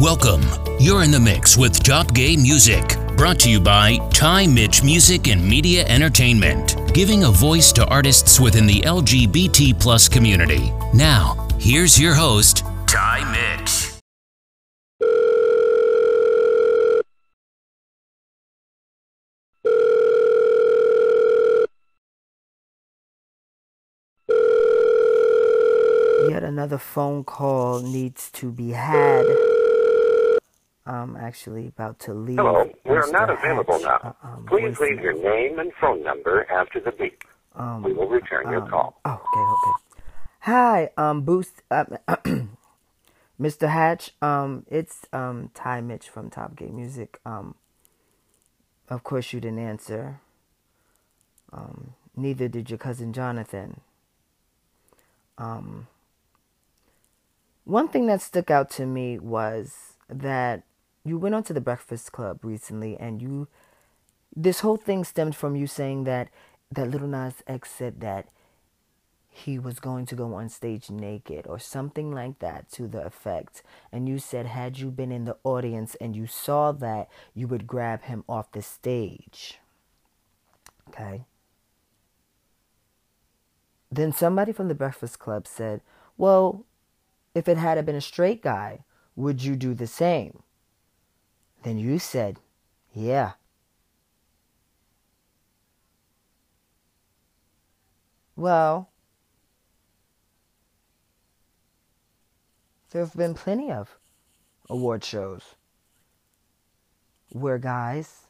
Welcome. You're in the mix with Top Gay Music, brought to you by Ty Mitch Music and Media Entertainment, giving a voice to artists within the LGBT plus community. Now, here's your host, Ty Mitch. Yet another phone call needs to be had. I'm actually about to leave. Hello, we are not available now. uh, um, Please leave your name and phone number after the beep. Um, we will return your um, call. Oh, okay, okay. Hi, um, Boost, uh, Mr. Hatch. Um, it's um Ty Mitch from Top Gay Music. Um, of course you didn't answer. Um, neither did your cousin Jonathan. Um, one thing that stuck out to me was that you went on to the Breakfast Club recently, and you this whole thing stemmed from you saying that that Little Nas X said that he was going to go on stage naked or something like that to the effect. And you said, had you been in the audience and you saw that, you would grab him off the stage. Okay. Then somebody from the Breakfast Club said, well, if it had been a straight guy, would you do the same? Then you said, yeah. Well, there have been plenty of award shows where guys,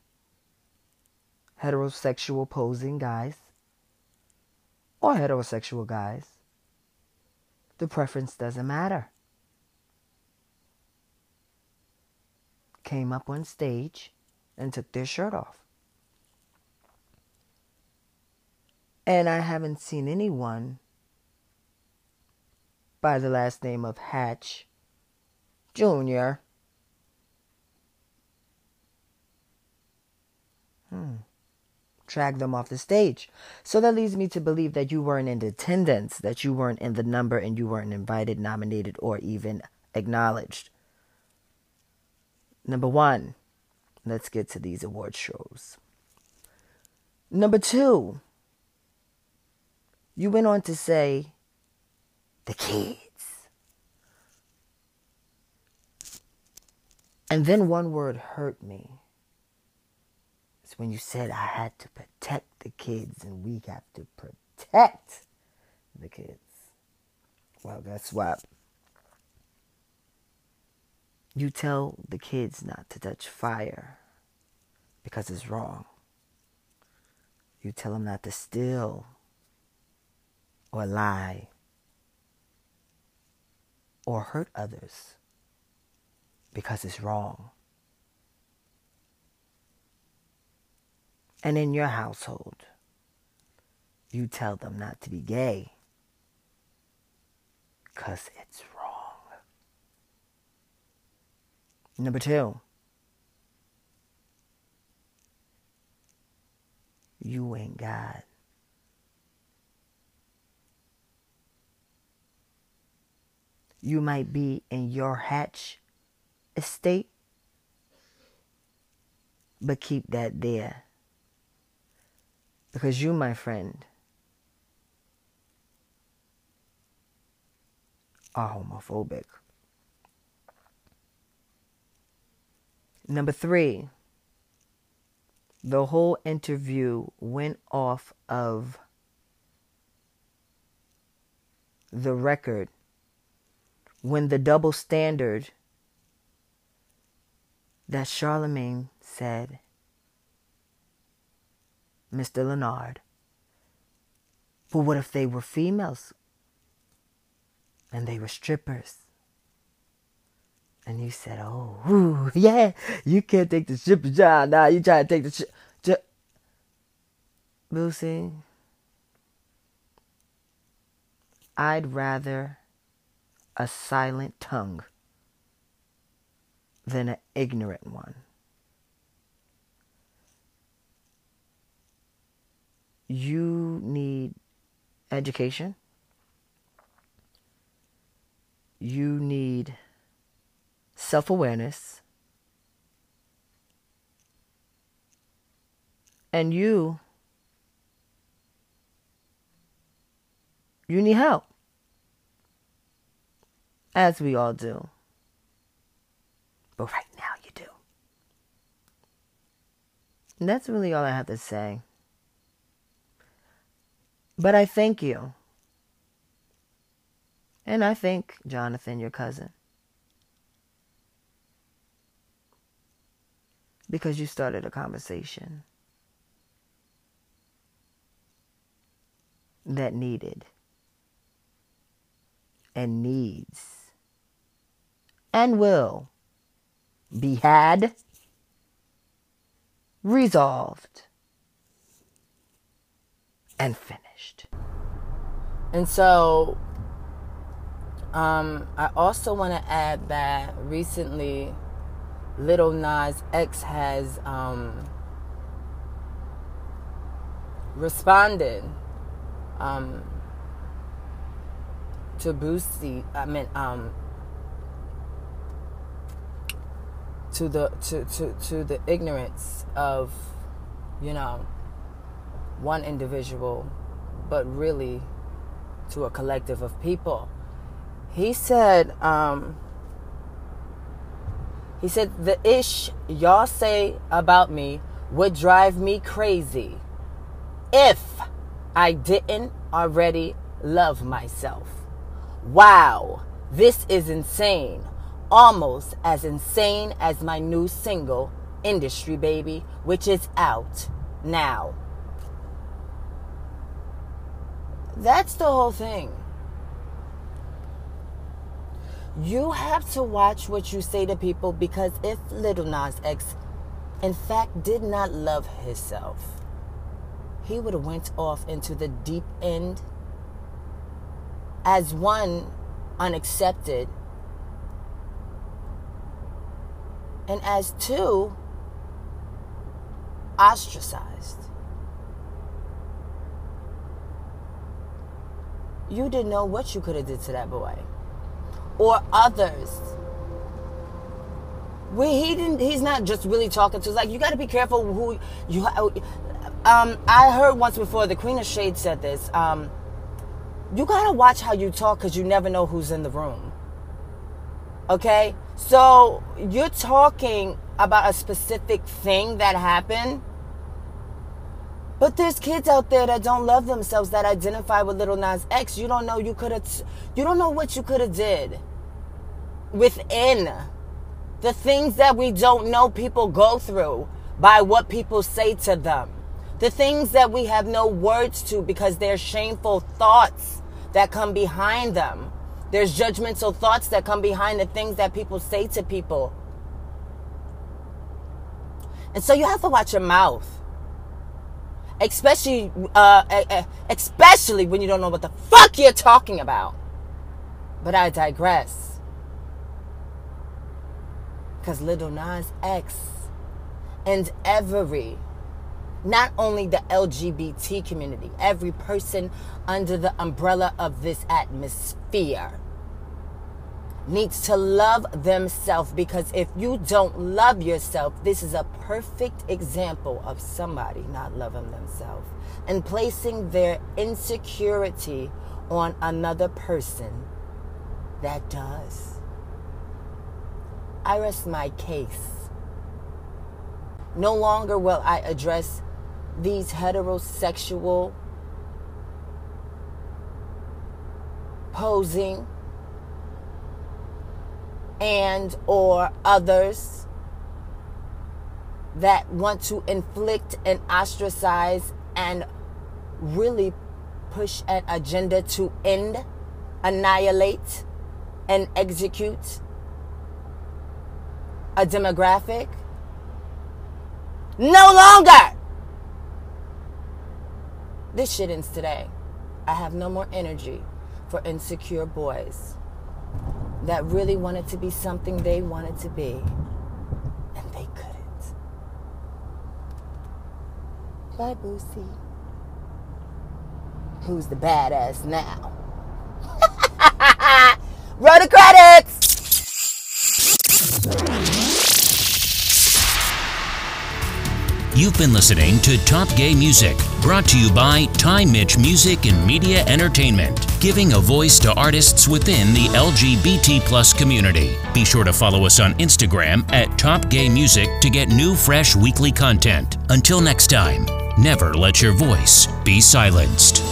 heterosexual posing guys, or heterosexual guys, the preference doesn't matter. Came up on stage and took their shirt off. And I haven't seen anyone by the last name of Hatch Jr. Hmm. Drag them off the stage. So that leads me to believe that you weren't in attendance, that you weren't in the number, and you weren't invited, nominated, or even acknowledged. Number one, let's get to these award shows. Number two, you went on to say the kids. And then one word hurt me. It's when you said I had to protect the kids and we have to protect the kids. Well, guess what? You tell the kids not to touch fire because it's wrong. You tell them not to steal or lie or hurt others because it's wrong. And in your household, you tell them not to be gay because it's wrong. Number two, you ain't God. You might be in your hatch estate, but keep that there. Because you, my friend, are homophobic. Number three, the whole interview went off of the record when the double standard that Charlemagne said, Mr. Leonard, but what if they were females and they were strippers? And you said, oh, yeah, you can't take the stripper job. Now you try to take the strip. Jo- Lucy, I'd rather a silent tongue than an ignorant one. You need education. You need self awareness. And you, you need help. As we all do. But right now you do. And that's really all I have to say. But I thank you. And I thank Jonathan, your cousin. Because you started a conversation that needed and needs and will be had, resolved, and finished. And so um, I also want to add that recently Lil Nas X has um, responded um, to Boosie. I mean, um, to the to, to, to the ignorance of, you know, one individual, but really to a collective of people. He said, um, he said, the ish y'all say about me would drive me crazy if I didn't already love myself. Wow, this is insane. Almost as insane as my new single, Industry Baby, which is out now. That's the whole thing. You have to watch what you say to people because if Little Nas X, in fact, did not love himself, he would have went off into the deep end as one unaccepted and as two ostracized. You didn't know what you could have did to that boy or others. We, he didn't. He's not just really talking to. Like you got to be careful who you. Um, I heard once before the Queen of Shade said this. Um, you gotta watch how you talk because you never know who's in the room. Okay, so you're talking about a specific thing that happened, but there's kids out there that don't love themselves that identify with Lil Nas X. You don't know you could have. You don't know what you could have did within the things that we don't know people go through by what people say to them. The things that we have no words to because there's shameful thoughts that come behind them. There's judgmental thoughts that come behind the things that people say to people. And so you have to watch your mouth. Especially, uh, especially when you don't know what the fuck you're talking about. But I digress because Lil Nas X and every, not only the LGBT community, every person under the umbrella of this atmosphere needs to love themselves because if you don't love yourself, this is a perfect example of somebody not loving themselves and placing their insecurity on another person that does. I rest my case. No longer will I address these heterosexual posing and or others that want to inflict and ostracize and really push an agenda to end, annihilate, and execute a demographic. No longer. This shit ends today. I have no more energy for insecure boys that really wanted to be something they wanted to be and they couldn't. Bye, Boosie. Who's the badass now? Roll the credits! You've been listening to Top Gay Music, brought to you by Ty Mitch Music and Media Entertainment, giving a voice to artists within the LGBT plus community. Be sure to follow us on Instagram at Top Gay Music to get new, fresh weekly content. Until next time, never let your voice be silenced.